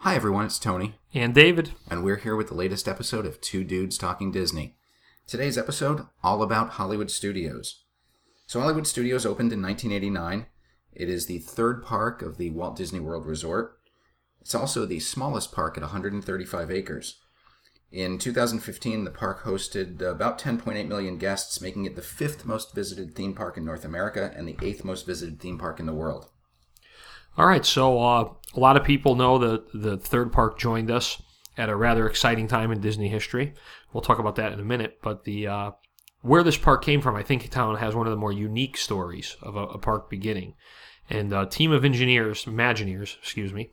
Hi everyone, it's Tony, And David. and we're here with the latest episode of Two Dudes Talking Disney. Today's episode, all about Hollywood Studios. So, Hollywood Studios opened in 1989. It is the third park of the Walt Disney World Resort. It's also the smallest park at 135 acres. In 2015, the park hosted about 10.8 million guests, making it the fifth most visited theme park in North America and the eighth most visited theme park in the world. All right, so uh, a lot of people know that the third park joined us at a rather exciting time in Disney history. We'll talk about that in a minute, but the uh, where this park came from, I think Town has one of the more unique stories of a, a park beginning. And a team of engineers, Imagineers, excuse me,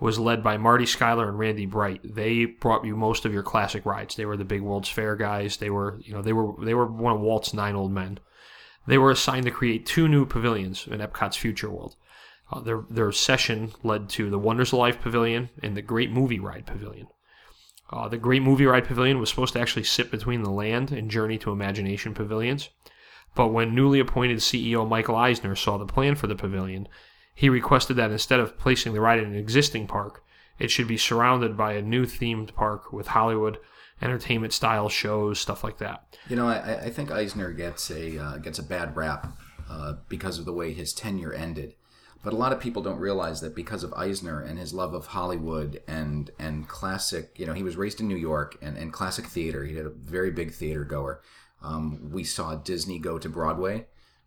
was led by Marty Sklar and Randy Bright. They brought you most of your classic rides. They were the big World's Fair guys. They were, you know, they were they were one of Walt's nine old men. They were assigned to create two new pavilions in Epcot's Future World. Uh, their their session led to the Wonders of Life Pavilion and the Great Movie Ride Pavilion. Uh, the Great Movie Ride Pavilion was supposed to actually sit between the Land and Journey to Imagination pavilions, but when newly appointed CEO Michael Eisner saw the plan for the pavilion, he requested that instead of placing the ride in an existing park, it should be surrounded by a new themed park with Hollywood entertainment style shows, stuff like that. You know, I, I think Eisner gets a uh, gets a bad rap uh, because of the way his tenure ended. But a lot of people don't realize that because of Eisner and his love of Hollywood and and classic, you know, he was raised in New York and, and classic theater. He had a very big theater goer. Um, we saw Disney go to Broadway,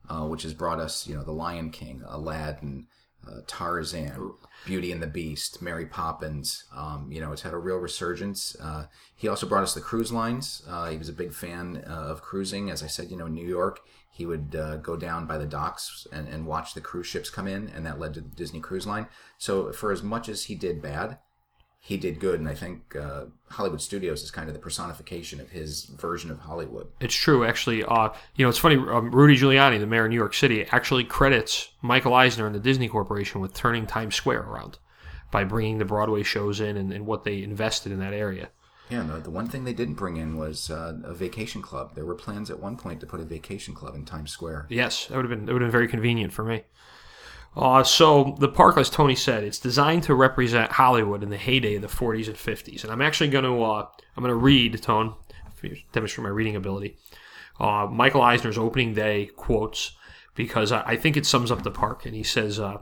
uh, which has brought us, you know, The Lion King, Aladdin, uh, Tarzan, Beauty and the Beast, Mary Poppins. Um, you know, it's had a real resurgence. Uh, he also brought us the cruise lines. Uh, he was a big fan uh, of cruising. As I said, you know, in New York, he would uh, go down by the docks and, and watch the cruise ships come in, and that led to the Disney Cruise Line. So, for as much as he did bad, he did good, and I think uh, Hollywood Studios is kind of the personification of his version of Hollywood. It's true, actually. Uh, you know, it's funny. Um, Rudy Giuliani, the mayor of New York City, actually credits Michael Eisner and the Disney Corporation with turning Times Square around by bringing the Broadway shows in and, and what they invested in that area. Yeah, no, the one thing they didn't bring in was uh, a vacation club. There were plans at one point to put a vacation club in Times Square. Yes, that would have been that would have been very convenient for me. Uh, so the park, as Tony said, it's designed to represent Hollywood in the heyday of the 40s and 50s. And I'm actually going to uh, I'm going to read Tone, demonstrate my reading ability. Uh, Michael Eisner's opening day quotes because I, I think it sums up the park. And he says, uh,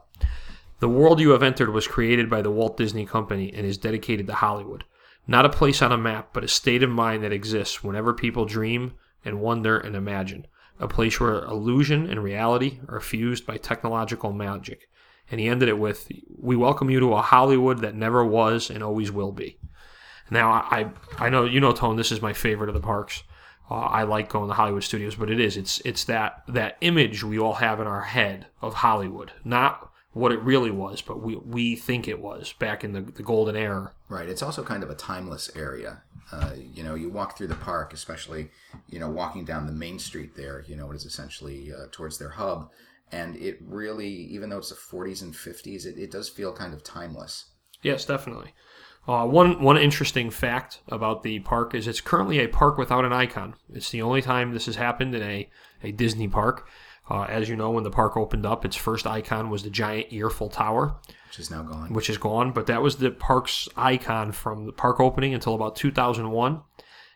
"The world you have entered was created by the Walt Disney Company and is dedicated to Hollywood. Not a place on a map, but a state of mind that exists whenever people dream and wonder and imagine." A place where illusion and reality are fused by technological magic. And he ended it with, "We welcome you to a Hollywood that never was and always will be." Now, I I know you know Tone. This is my favorite of the parks. Uh, I like going to Hollywood Studios, but it is it's it's that that image we all have in our head of Hollywood, not what it really was, but we we think it was back in the, the golden era. Right. It's also kind of a timeless area. Uh, you know, you walk through the park, especially, you know, walking down the main street there, you know, it is essentially uh, towards their hub. And it really, even though it's the 40s and 50s, it, it does feel kind of timeless. Yes, definitely. Uh, one one interesting fact about the park is it's currently a park without an icon. It's the only time this has happened in a, a Disney park. Uh, as you know, when the park opened up, its first icon was the giant Earful Tower, which is now gone. which is gone. But that was the park's icon from the park opening until about 2001,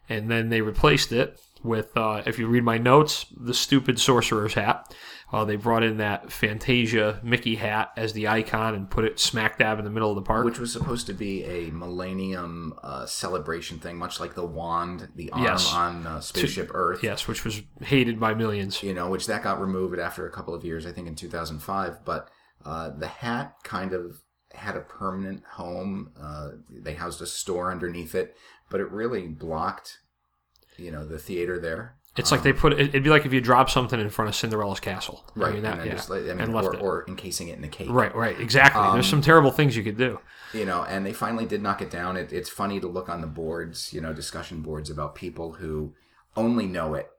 and then they replaced it with, uh, if you read my notes, the stupid sorcerer's hat. Uh, they brought in that Fantasia Mickey hat as the icon and put it smack dab in the middle of the park. Which was supposed to be a millennium uh, celebration thing, much like the wand, the arm Yes. on uh, Spaceship Earth. yes, which was hated by millions. You know, which that got removed after a couple of years, I think in 2005. But uh, the hat kind of had a permanent home. Uh, they housed a store underneath it, but it really blocked, you know, the theater there. It's like they put it, it'd be like if you drop something in front of Cinderella's castle. Right, I mean, that, and yeah, just I mean, and left or, it. or encasing it in a cake. Right, right, exactly. There's some terrible things you could do. you know and they finally did knock it down it, it's funny to look on the boards you know discussion boards about people who only know it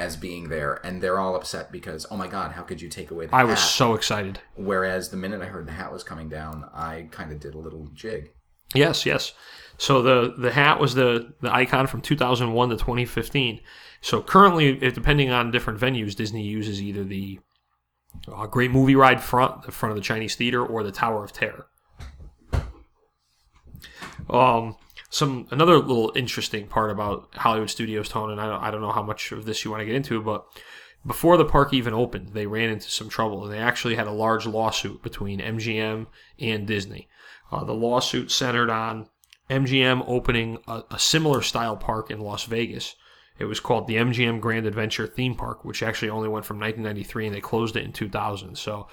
as being there and they're all upset because oh my god how could you take away the I hat was so excited. whereas the minute i heard the hat was coming down i kind of did a little jig Yes, yes. So the the hat was the the icon from 2001 to 2015. So currently, if, depending on different venues, Disney uses either the uh, Great Movie Ride front, the front of the Chinese Theater, or the Tower of Terror. Um, some another little interesting part about Hollywood Studios, Tone, and I don't, I don't know how much of this you want to get into, but before the park even opened, they ran into some trouble, and they actually had a large lawsuit between MGM and Disney. Uh, the lawsuit centered on MGM opening a, a similar style park in Las Vegas. It was called the MGM Grand Adventure Theme Park, which actually only went from 1993, and they closed it in 2000. So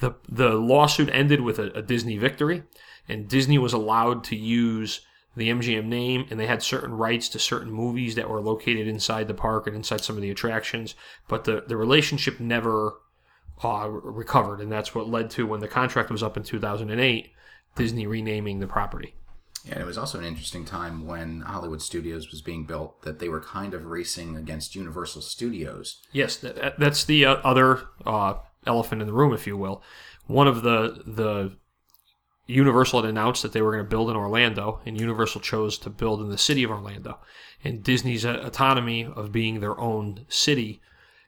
the the lawsuit ended with a, a Disney victory, and Disney was allowed to use the MGM name, and they had certain rights to certain movies that were located inside the park and inside some of the attractions. But the, the relationship never uh, recovered, and that's what led to when the contract was up in 2008, Disney renaming the property. Yeah, and it was also an interesting time when Hollywood Studios was being built that they were kind of racing against Universal Studios. Yes, that, that's the uh, other uh, elephant in the room, if you will. One of the the Universal had announced that they were going to build in Orlando, and Universal chose to build in the city of Orlando. And Disney's uh, autonomy of being their own city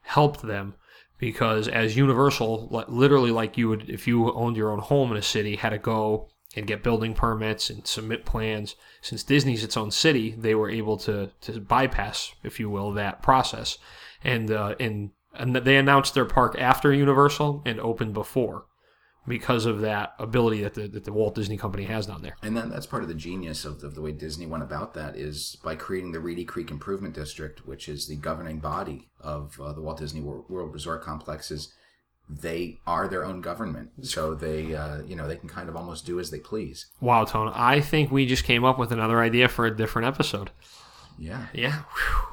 helped them because, as Universal, literally like you would if you owned your own home in a city, had to go and get building permits and submit plans. Since Disney's its own city, they were able to to bypass, if you will, that process. And uh, and and they announced their park after Universal and opened before because of that ability that the, that the Walt Disney Company has down there. And then that's part of the genius of the, of the way Disney went about that is by creating the Reedy Creek Improvement District, which is the governing body of uh, the Walt Disney World Resort complexes. They are their own government, so they, uh, you know, they can kind of almost do as they please. Wow, Tone! I think we just came up with another idea for a different episode. Yeah, yeah.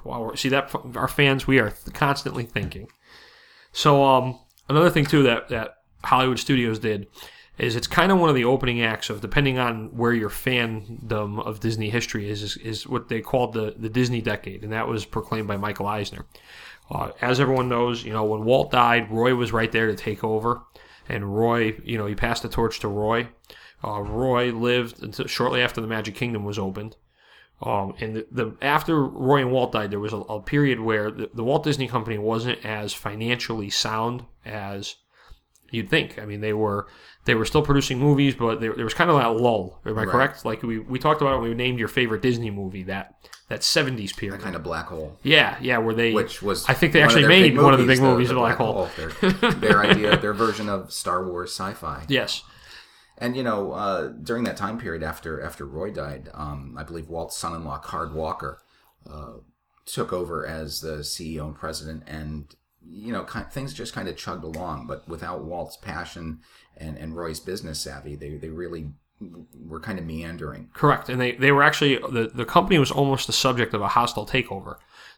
Wow, see that our fans, we are constantly thinking. So, um, another thing too that that Hollywood Studios did is it's kind of one of the opening acts of depending on where your fandom of Disney history is is, is what they called the the Disney decade, and that was proclaimed by Michael Eisner. Uh, as everyone knows, you know when Walt died, Roy was right there to take over, and Roy, you know, he passed the torch to Roy. Uh, Roy lived until shortly after the Magic Kingdom was opened. Um, and the, the, after Roy and Walt died, there was a, a period where the, the, Walt Disney Company wasn't as financially sound as you'd think. I mean, they were they were still producing movies, but there, there was kind of that lull. Am I right. correct? Like we, we talked about it. We named your favorite Disney movie that that seventies period, that kind of black hole. Yeah, yeah, where they which was I think they actually made one of the big the, movies, the Black, black Hole. hole. Their, their idea, their version of Star Wars sci-fi. Yes. And you know, uh, during that time period after after Roy died, um, I believe Walt's son-in-law Card Walker uh, took over as the CEO and president, and you know, kind, things just kind of chugged along. But without Walt's passion and, and Roy's business savvy, they, they really were kind of meandering. Correct. And they, they were actually, the, the company was almost the subject of a hostile takeover.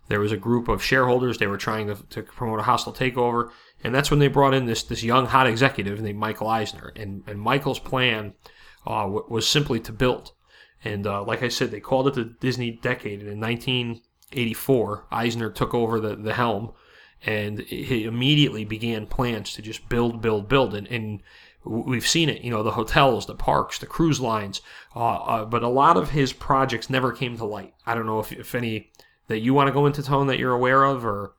There was a group of shareholders, they were trying to, to promote a hostile takeover. And that's when they brought in this, this young, hot executive named Michael Eisner. And, and Michael's plan uh, was simply to build. And uh, like I said, they called it the Disney Decade. And in 1984, Eisner took over the, the helm and he immediately began plans to just build, build, build, and, and we've seen it. You know, the hotels, the parks, the cruise lines, uh, uh, but a lot of his projects never came to light. I don't know if, if any that you want to go into tone that you're aware of, or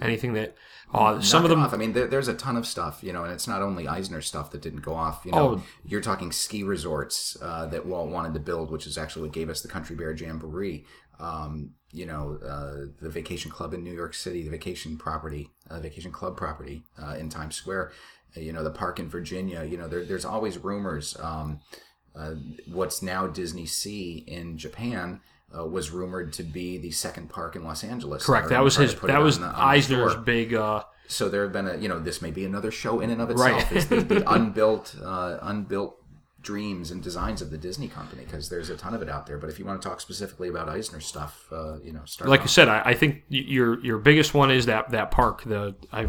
anything that. Uh, some of them. Off. I mean, there, there's a ton of stuff, you know, and it's not only Eisner stuff that didn't go off. You know, oh. you're talking ski resorts uh, that Walt wanted to build, which is actually what gave us the Country Bear Jamboree. Um, you know, uh, the vacation club in New York City, the vacation property, uh, vacation club property uh, in Times Square, uh, you know, the park in Virginia. You know, there, there's always rumors. Um, uh, what's now Disney Sea in Japan uh, was rumored to be the second park in Los Angeles. Correct. That was his. That was the, Eisner's big. so there have been a, you know, this may be another show in and of itself. Right. the, the unbuilt, unbuilt dreams and designs of the Disney company because there's a ton of it out there. But if you want to talk specifically about Eisner stuff, uh, you know, start like off. you said, I, I, think your your biggest one is that that park. The I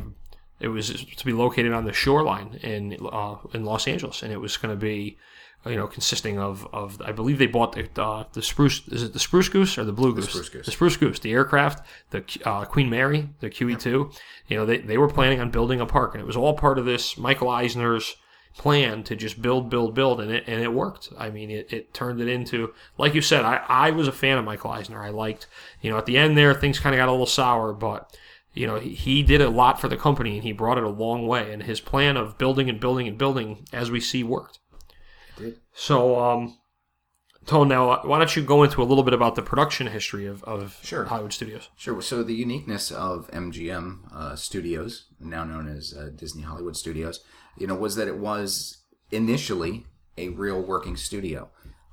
it was to be located on the shoreline in uh, in Los Angeles, and it was going to be you know, consisting of, of I believe they bought the uh, the spruce is it the spruce goose or the blue goose? The spruce goose. The spruce goose, the aircraft, the uh, Queen Mary, the QE two. You know, they, they were planning on building a park, and it was all part of this Michael Eisner's plan to just build, build, build, and it and it worked. I mean, it, it turned it into like you said. I I was a fan of Michael Eisner. I liked you know at the end there things kind of got a little sour, but you know he, he did a lot for the company and he brought it a long way. And his plan of building and building and building, as we see, worked. So um, Tone, now uh, why don't you go into a little bit about the production history of, of Sure. Hollywood Studios? Sure. So the uniqueness of MGM uh, Studios, now known as uh, Disney Hollywood Studios, you know, was that it was initially a real working studio.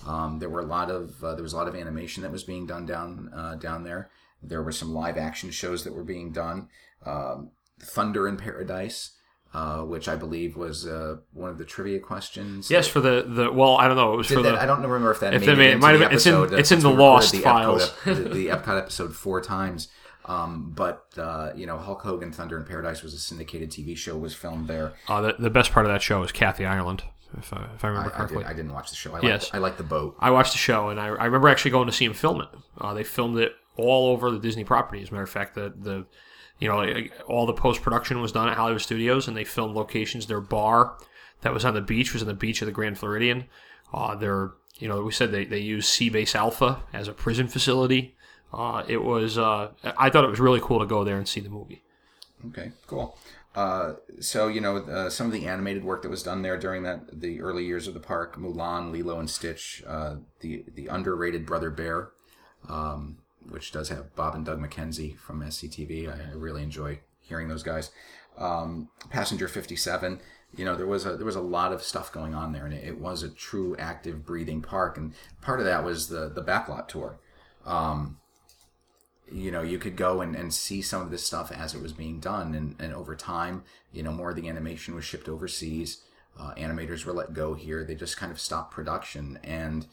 Um, there were a lot of uh, there was a lot of animation that was being done down uh, down there. There were some live action shows that were being done. Um, Thunder in Paradise, uh, which I believe was uh, one of the trivia questions. Yes, for the, the well, I don't know. It was for that, the I don't remember if that if made it made- it might the have been- it's in- uh, it's in the we recorded Lost the files. Epcot, the, the Epcot episode four times. Um, but uh, you know, Hulk Hogan Thunder in Paradise was a syndicated TV show. Was filmed there. uh, the, the best part of that show is Kathy Ireland, if I, if I remember I, I, correctly. did, I didn't watch the show. I Yes. like I like the boat. I watched the show, and I, I remember actually going to see him film it. Uh, they filmed it all over the Disney property. As a matter of fact, the the you know all the post production was done at Hollywood Studios, and they filmed locations. Their bar that was on the beach was on the beach of the Grand Floridian. Uh, their you know we said they they used Seabase Alpha as a prison facility. Uh, it was uh, I thought it was really cool to go there and see the movie. Okay, cool. Uh, so you know uh, some of the animated work that was done there during that the early years of the park, Mulan, Lilo and Stitch, uh, the the underrated Brother Bear, um, which does have Bob and Doug McKenzie from SCTV. I, I really enjoy hearing those guys. Um, Passenger Fifty Seven. You know there was a there was a lot of stuff going on there, and it, it was a true active, breathing park. And part of that was the the backlot tour you know you could go and, and see some of this stuff as it was being done and, and over time you know more of the animation was shipped overseas uh, animators were let go here they just kind of stopped production and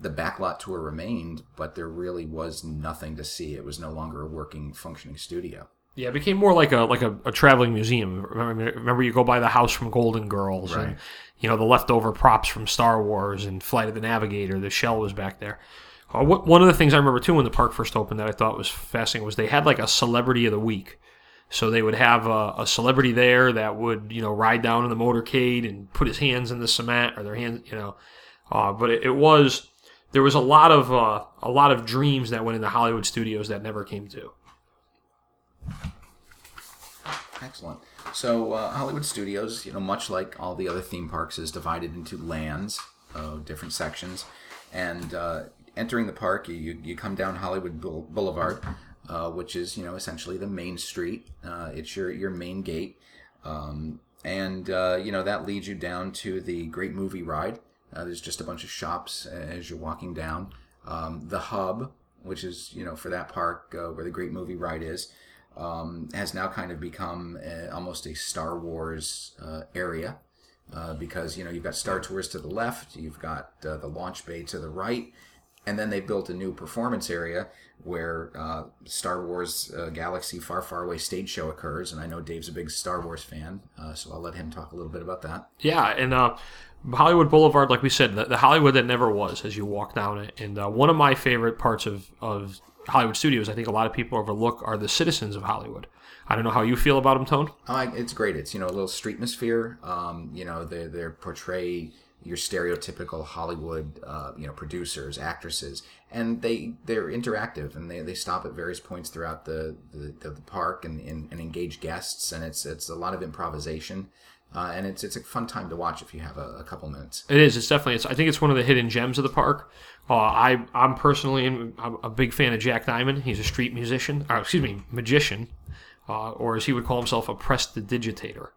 the backlot tour remained but there really was nothing to see it was no longer a working functioning studio Yeah, it became more like a like a, a traveling museum. Remember, remember, you go by the house from Golden Girls, and Right. you know the leftover props from Star Wars and Flight of the Navigator. The shell was back there. Uh, one of the things I remember too when the park first opened that I thought was fascinating was they had like a celebrity of the week. So they would have a, a celebrity there that would you know ride down in the motorcade and put his hands in the cement or their hands, you know. Uh, but it, it was there was a lot of uh, a lot of dreams that went into Hollywood studios that never came to. Excellent. So uh, Hollywood Studios, you know, much like all the other theme parks, is divided into lands, uh, different sections, and uh, entering the park, you, you, come down Hollywood Boulevard, uh, which is you know essentially the main street. Uh, it's your your main gate, um, and uh, you know that leads you down to the Great Movie Ride. Uh, there's just a bunch of shops as you're walking down. Um, the hub, which is you know for that park uh, where the Great Movie Ride is um, has now kind of become uh almost a Star Wars uh, area uh, because you know you've got Star Tours to the left, you've got uh, the launch bay to the right, and then they built a new performance area where uh, Star Wars uh, Galaxy Far Far Away stage show occurs. And I know Dave's a big Star Wars fan, uh, so I'll let him talk a little bit about that. Yeah, and uh, Hollywood Boulevard, like we said, the, the Hollywood that never was, as you walk down it. And uh, one of my favorite parts of, of Hollywood Studios, I think a lot of people overlook, are the citizens of Hollywood. I don't know how you feel about them, Tone. It's great. It's you know a little street atmosphere. Um, you know they they portray your stereotypical Hollywood uh, you know producers, actresses, and they they're interactive and they, they stop at various points throughout the the, the, park and, and, and engage guests and it's it's a lot of improvisation. Uh, and it's it's a fun time to watch if you have a, a couple minutes. It is. It's definitely. It's, I think it's one of the hidden gems of the park. Uh, I I'm personally I'm a big fan of Jack Diamond. He's a street musician, or excuse me, magician, uh, or as he would call himself, a prestidigitator.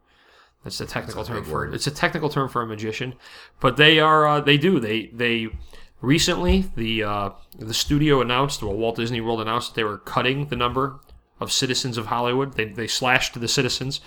That's the technical term for word. it. It's a technical term for a magician, but they are uh, they do they they recently the uh, the studio announced or Walt Disney World announced that they were cutting the number of citizens of Hollywood. They they slashed the citizens.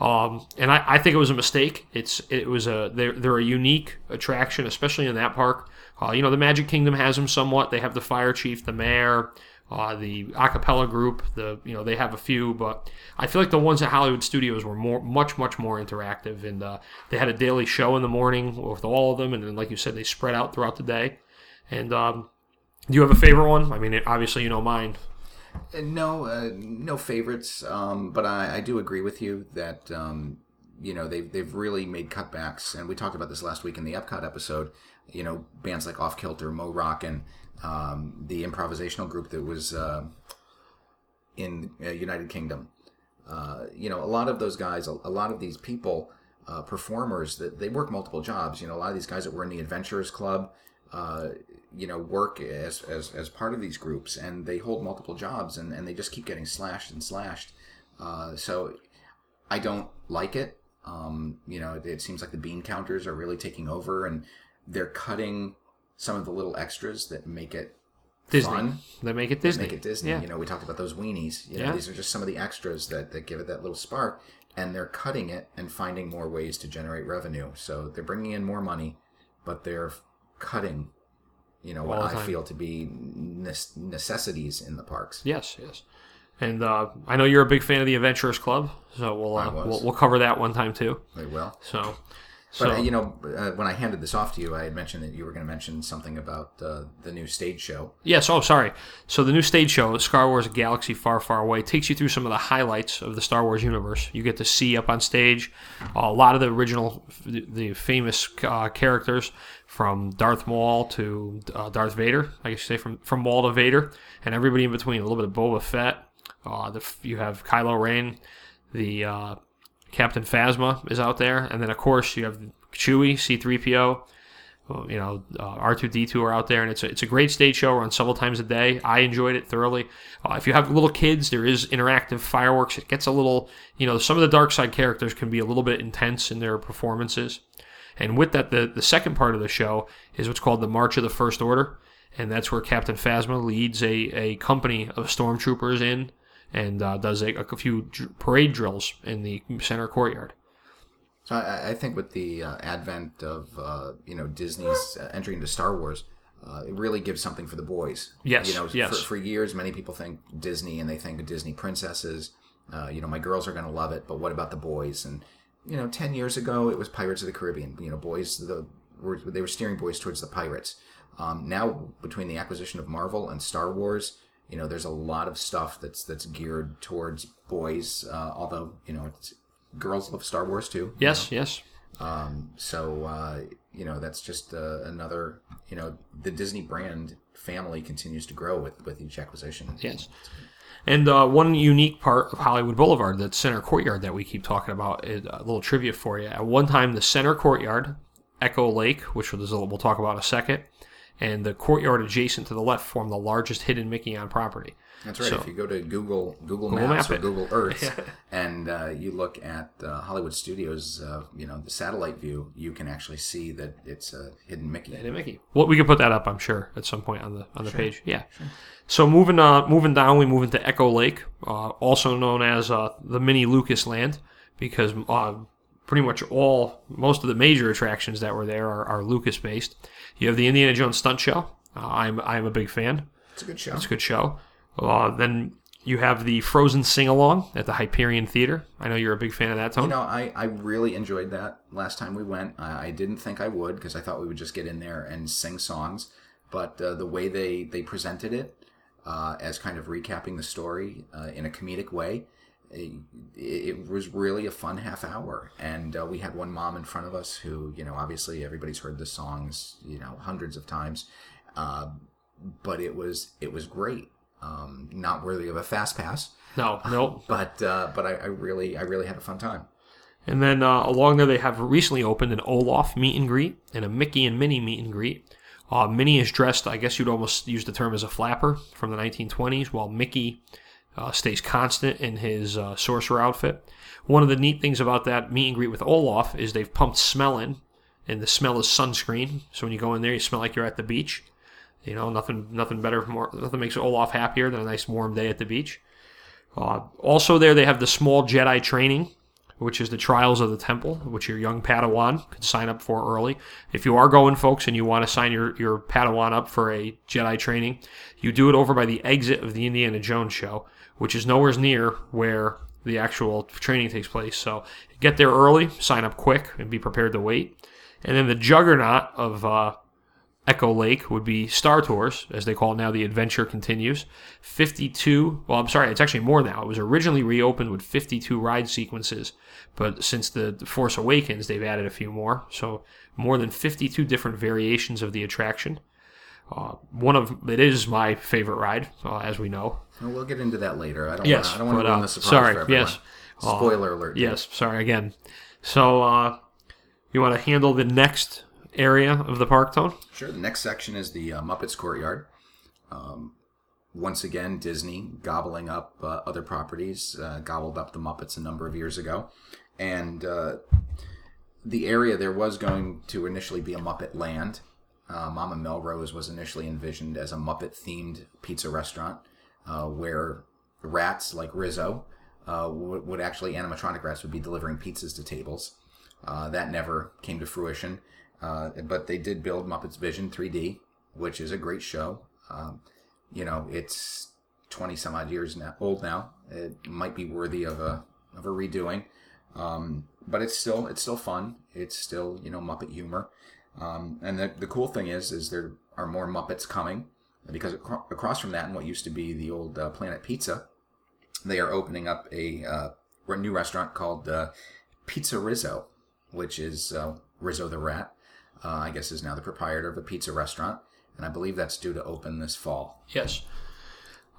Um, and I, I think it was a mistake. It's it was a they're, they're a unique attraction, especially in that park. Uh, you know, the Magic Kingdom has them somewhat. They have the fire chief, the mayor, uh, the acapella group. The you know they have a few, but I feel like the ones at Hollywood Studios were more much much more interactive, and uh, they had a daily show in the morning with all of them, and then like you said, they spread out throughout the day. And um, do you have a favorite one? I mean, it, obviously you know mine. Uh, No, uh, no favorites, um, but I, I do agree with you that um, you know they've they've really made cutbacks, and we talked about this last week in the Epcot episode. You know, bands like Off Kilter, Mo Rockin', um, the improvisational group that was uh, in uh, United Kingdom. Uh, you know, a lot of those guys, a, a lot of these people, uh, performers, that they work multiple jobs. You know, a lot of these guys that were in the Adventurers Club. Uh, you know work as, as as part of these groups and they hold multiple jobs and and they just keep getting slashed and slashed uh, so i don't like it um, you know it, it seems like the bean counters are really taking over and they're cutting some of the little extras that make it Disney. fun They make it Disney. make it Disney. Yeah. You know, we talked about those weenies. You know, Yeah. these are just some of the extras that, that give it that little spark, and they're cutting it and finding more ways to generate revenue. So they're bringing in more money, but they're cutting, you know, what All the I feel to be necessities in the parks. Yes, yes. And uh, I know you're a big fan of the Adventurers Club, so we'll uh, we'll, we'll cover that one time too. They will. So, But so uh, you know, uh, when I handed this off to you, I had mentioned that you were going to mention something about uh, the new stage show. Yes. Oh, sorry. So the new stage show, Star Wars: Galaxy Far, Far Away, takes you through some of the highlights of the Star Wars universe. You get to see up on stage a lot of the original, the, the famous uh, characters from Darth Maul to uh, Darth Vader. I guess you say from from Maul to Vader, and everybody in between. A little bit of Boba Fett. Uh, the, you have Kylo Ren, the uh, Captain Phasma is out there, and then of course you have Chewie, C-3PO. You know, uh, R2D2 are out there, and it's a, it's a great stage show. Run several times a day. I enjoyed it thoroughly. Uh, if you have little kids, there is interactive fireworks. It gets a little, you know, some of the dark side characters can be a little bit intense in their performances. And with that, the, the second part of the show is what's called the March of the First Order, and that's where Captain Phasma leads a, a company of stormtroopers in and uh, does a, a few dr- parade drills in the center courtyard. So I, I think with the uh, advent of uh, you know Disney's uh, entry into Star Wars, uh, it really gives something for the boys. Yes, you know, yes. For, for years, many people think Disney and they think of Disney princesses. Uh, you know, my girls are going to love it, but what about the boys? And you know, ten years ago, it was Pirates of the Caribbean. You know, boys the were they were steering boys towards the pirates. Um, now, between the acquisition of Marvel and Star Wars, you know, there's a lot of stuff that's that's geared towards boys. Uh, although you know, it's, girls love Star Wars too. Yes, yes. Um, so uh, you know that's just uh, another you know the Disney brand family continues to grow with with each acquisition. Yes. And uh, one unique part of Hollywood Boulevard, that center courtyard that we keep talking about, is a little trivia for you. At one time, the center courtyard, Echo Lake, which we'll we'll talk about in a second, and the courtyard adjacent to the left form the largest hidden Mickey on property. That's right. So- if you go to Google Google, Google Maps Map or. Google Earth and uh, you look at uh, Hollywood Studios, uh, you know the satellite view, you can actually see that it's a hidden Mickey. Hidden Mickey. Well, we can put that up, I'm sure, at some point on the on the page. Yeah. So moving uh, moving down, we move into Echo Lake, uh, also known as uh, the mini Lucas Land, because uh, pretty much all most of the major attractions that were there are, are Lucas based. You have the Indiana Jones stunt show. Uh, I'm I'm a big fan. It's a good show. It's a good show. Uh, then you have the Frozen sing along at the Hyperion Theater. I know you're a big fan of that, Tony. You know, I, I really enjoyed that last time we went. I, I didn't think I would because I thought we would just get in there and sing songs. But uh, the way they, they presented it uh, as kind of recapping the story uh, in a comedic way, it, it was really a fun half hour. And uh, we had one mom in front of us who, you know, obviously everybody's heard the songs, you know, hundreds of times. Uh, but it was it was great. Um, not worthy of a fast pass, no, no. but uh, but I, I really I really had a fun time. And then uh, along there, they have recently opened an Olaf meet and greet and a Mickey and Minnie meet and greet. Uh, Minnie is dressed, I guess you'd almost use the term as a flapper from the 1920s, while Mickey uh, stays constant in his uh, sorcerer outfit. One of the neat things about that meet and greet with Olaf is they've pumped smell in, and the smell is sunscreen. So when you go in there, you smell like you're at the beach. You know, nothing, nothing better, more, nothing makes Olaf happier than a nice warm day at the beach. Uh, also, there they have the small Jedi training, which is the Trials of the Temple, which your young Padawan could sign up for early. If you are going, folks, and you want to sign your, your Padawan up for a Jedi training, you do it over by the exit of the Indiana Jones show, which is nowhere near where the actual training takes place. So get there early, sign up quick, and be prepared to wait. And then the juggernaut of uh, Echo Lake would be Star Tours, as they call it now. The adventure continues. 52, well, I'm sorry, it's actually more now. It was originally reopened with 52 ride sequences, but since the Force Awakens, they've added a few more. So more than 52 different variations of the attraction. Uh, one of it is my favorite ride, uh, as we know. Well, we'll get into that later. I don't Yes, want. I don't want to ruin uh, the surprise sorry, for everyone. yes. Uh, Spoiler alert. Yes, sorry again. So uh, you want to handle the next area of the park, Tone? Sure. The next section is the uh, Muppets Courtyard. Um, once again, Disney gobbling up uh, other properties, uh, gobbled up the Muppets a number of years ago. And uh, the area there was going to initially be a Muppet Land. Uh, Mama Melrose was initially envisioned as a Muppet themed pizza restaurant uh, where rats like Rizzo uh, would, would actually, animatronic rats would be delivering pizzas to tables. Uh, that never came to fruition. Uh, but they did build Muppets Vision 3D, which is a great show. Um, you know, it's 20 some odd years now, old now. It might be worthy of a, of a redoing. Um, but it's still it's still fun. It's still you know Muppet humor, um, and the, the cool thing is is there are more Muppets coming because acro- across from that, in what used to be the old uh, Planet Pizza, they are opening up a, uh, new restaurant called uh, Pizza Rizzo, which is uh, Rizzo the Rat. Uh, I guess is now the proprietor of a pizza restaurant, and I believe that's due to open this fall. Yes.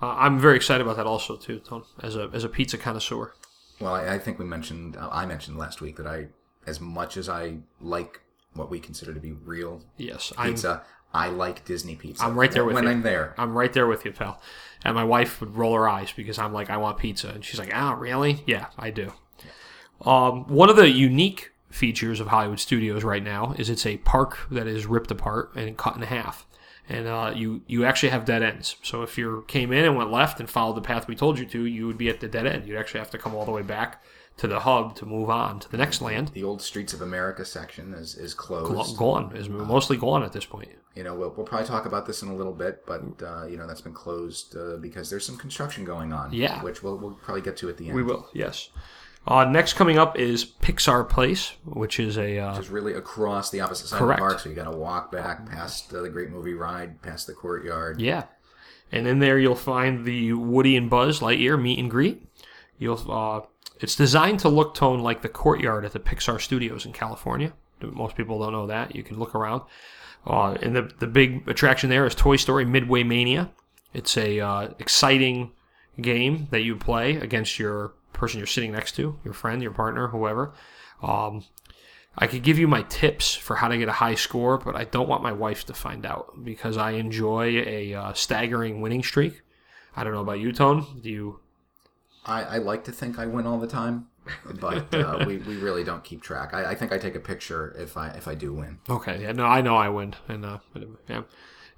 Uh, I'm very excited about that also too, Tone. As a as a pizza connoisseur. Well, I, I think we mentioned uh, I mentioned last week that I, as much as I like what we consider to be real Yes, I'm pizza, i like Disney pizza. I'm right there with when you. I'm there. I'm right there with you, pal. And my wife would roll her eyes because I'm like, I want pizza, and she's like, Oh, really? Yeah, I do. Um, one of the unique features of Hollywood Studios right now is it's a park that is ripped apart and cut in half. And uh, you you actually have dead ends. So if you came in and went left and followed the path we told you to, you would be at the dead end. You'd actually have to come all the way back to the hub to move on to the next land. The old Streets of America section is, is closed. Gone, is mostly gone at this point. You know, we'll, we'll probably talk about this in a little bit, but uh, you know that's been closed uh, because there's some construction going on. Yeah. which we'll, we'll probably get to at the end. We will, yes. Uh, next coming up is Pixar Place, which is a uh, It's really across the opposite side Correct. of the park, so you got to walk back past uh, the Great Movie Ride, past the courtyard. Yeah. And in there you'll find the Woody and Buzz Lightyear meet and greet. You'll uh, it's designed to look tone like the courtyard at the Pixar Studios in California. Most people don't know that. You can look around. Uh, and the the big attraction there is Toy Story Midway Mania. It's a uh, exciting game that you play against your person you're sitting next to, your friend, your partner, whoever. Um, I could give you my tips for how to get a high score, but I don't want my wife to find out because I enjoy a uh, staggering winning streak. I don't know about you, Tone. Do you? I, I like to think I win all the time, but uh, we, we really don't keep track. I, I think I take a picture if I if I do win. Okay, yeah, no, I know I win, and uh, yeah,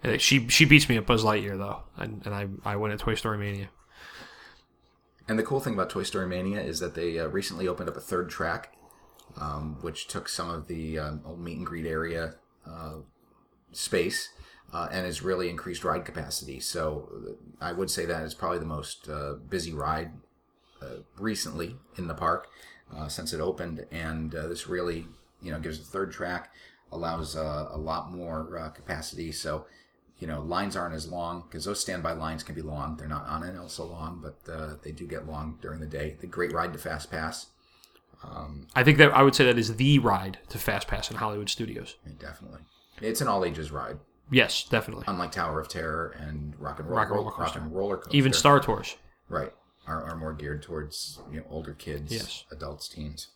And she she beats me at Buzz Lightyear though, and, and I I win at Toy Story Mania. And the cool thing about Toy Story Mania is that they uh, recently opened up a third track, um, which took some of the um, old meet and greet area uh, space uh, and has really increased ride capacity. So uh, I would say that is probably the most uh, busy ride recently in the park uh, since it opened. And uh, this really, you know, gives the third track, allows uh, a lot more uh, capacity. So you know, lines aren't as long because those standby lines can be long. They're not on and off so long, but uh, they do get long during the day. The great ride to Fast Pass, I think that I would say that is the ride to Fast Pass in Hollywood Studios. definitely. It's an all ages ride, Yes, definitely. unlike Tower of Terror and Rock and Roll, Rock and Roller Rock and Roller Coaster. Even Star Tours. right are, are more geared towards you know older kids, Yes. adults, teens.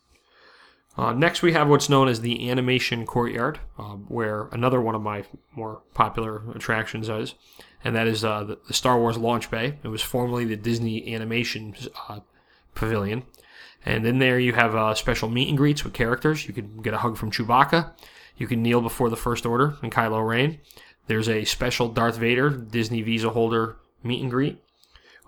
Uh, next, we have what's known as the Animation Courtyard, uh, where another one of my more popular attractions is, and that is uh, the, the Star Wars Launch Bay. It was formerly the Disney Animation uh, Pavilion. And in there, you have uh, special meet and greets with characters. You can get a hug from Chewbacca. You can kneel before the First Order and Kylo Ren. There's a special Darth Vader Disney Visa holder meet and greet.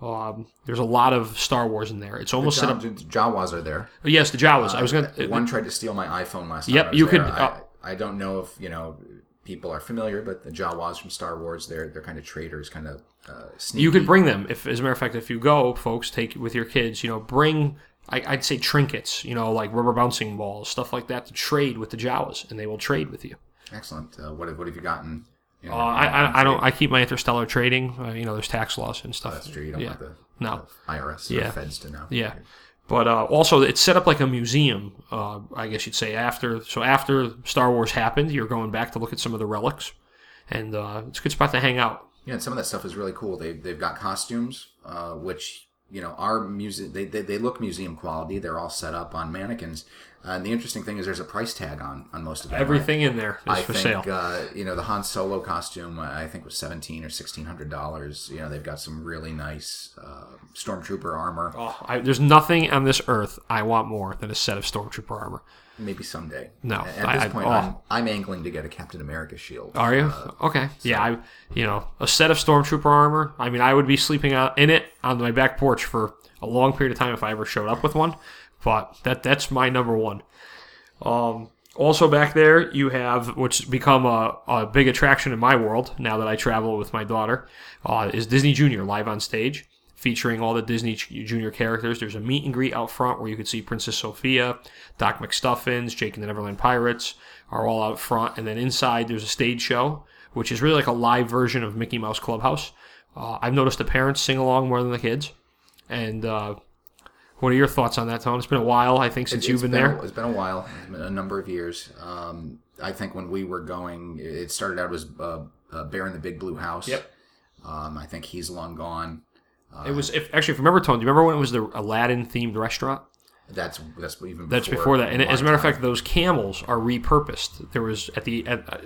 Um, there's a lot of Star Wars in there. It's almost set Jaw- up. the Jawas are there. Oh, yes, the Jawas. I was going Uh, one tried to steal my iPhone last Yep, time. I was you there. could, I, uh, I don't know if you know people are familiar, but the Jawas from Star Wars, they're they're kind of traitors, kind of uh, sneaky. You could bring them. If, as a matter of fact, if you go, folks, take with your kids. You know, bring. I, I'd say trinkets. You know, like rubber bouncing balls, stuff like that, to trade with the Jawas, and they will trade with you. Excellent. Uh, what have what have you gotten? You know, Uh, I, I, I don't. I keep my interstellar trading. Uh, you know, there's tax laws and stuff. That's true. You don't yeah. want the No. IRS Yeah. feds to know. Yeah. But uh, also, it's set up like a museum. Uh, I guess you'd say after. So after Star Wars happened, you're going back to look at some of the relics, and uh, it's a good spot to hang out. Yeah, and some of that stuff is really cool. They they've got costumes, uh, which you know are music. They, they they look museum quality. They're all set up on mannequins, And the interesting thing is, there's a price tag on on most of right? Everything in there is I for think sale. uh, you know the Han Solo costume. uh, I think was seventeen or sixteen hundred dollars. You know they've got some really nice uh, stormtrooper armor. Oh, I, there's nothing on this earth I want more than a set of stormtrooper armor. Maybe someday. No, At this point, oh. I'm, I'm angling to get a Captain America shield. Are you okay? Yeah, I you know a set of stormtrooper armor. I mean, I would be sleeping out in it on my back porch for a long period of time if I ever showed up with one. But that that's my number one. Um, also back there, you have what's become a, a big attraction in my world now that I travel with my daughter. Uh, is Disney Junior live on stage, featuring all the Disney Junior characters. There's a meet and greet out front where you can see Princess Sofia, Doc McStuffins, Jake and the Neverland Pirates are all out front, and then inside there's a stage show, which is really like a live version of Mickey Mouse Clubhouse. Uh, I've noticed the parents sing along more than the kids, and uh, what are your thoughts on that, Tone? It's been a while, I think, since It's you've been, been there. A, it's been a while. It's been a number of years. Um, I think when we were going, it started out as uh, uh, Bear in the Big Blue House. Yep. Um, I think he's long gone. It was if actually, if you remember, Tone, do you remember when it was the Aladdin themed restaurant? That's that's even That's before, before that. And as a matter of fact, those camels are repurposed. There was at the at, uh,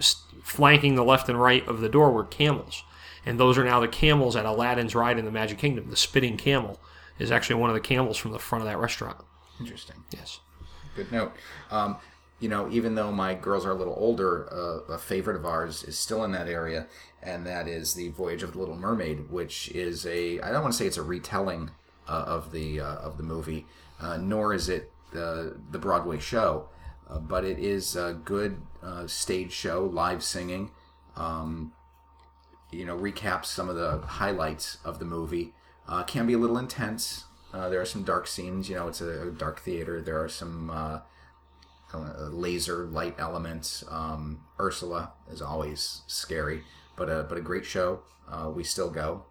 flanking the left and right of the door were camels, and those are now the camels at Aladdin's ride in the Magic Kingdom. The spitting camel is actually one of the camels from the front of that restaurant. interesting. Yes. Good note. Um, you know, even though my girls are a little older, uh, a favorite of ours is still in that area, and that is the Voyage of the Little Mermaid, which is a I don't want to say it's a retelling uh, of the uh, of the movie, uh, nor is it the the Broadway show, uh, but it is a good uh, stage show, live singing. Um, you know, recaps some of the highlights of the movie. Uh, can be a little intense. Uh, there are some dark scenes. You know, it's a, a dark theater. There are some uh, uh, laser light elements. Um, Ursula is always scary, but a but a great show. Uh, we still go,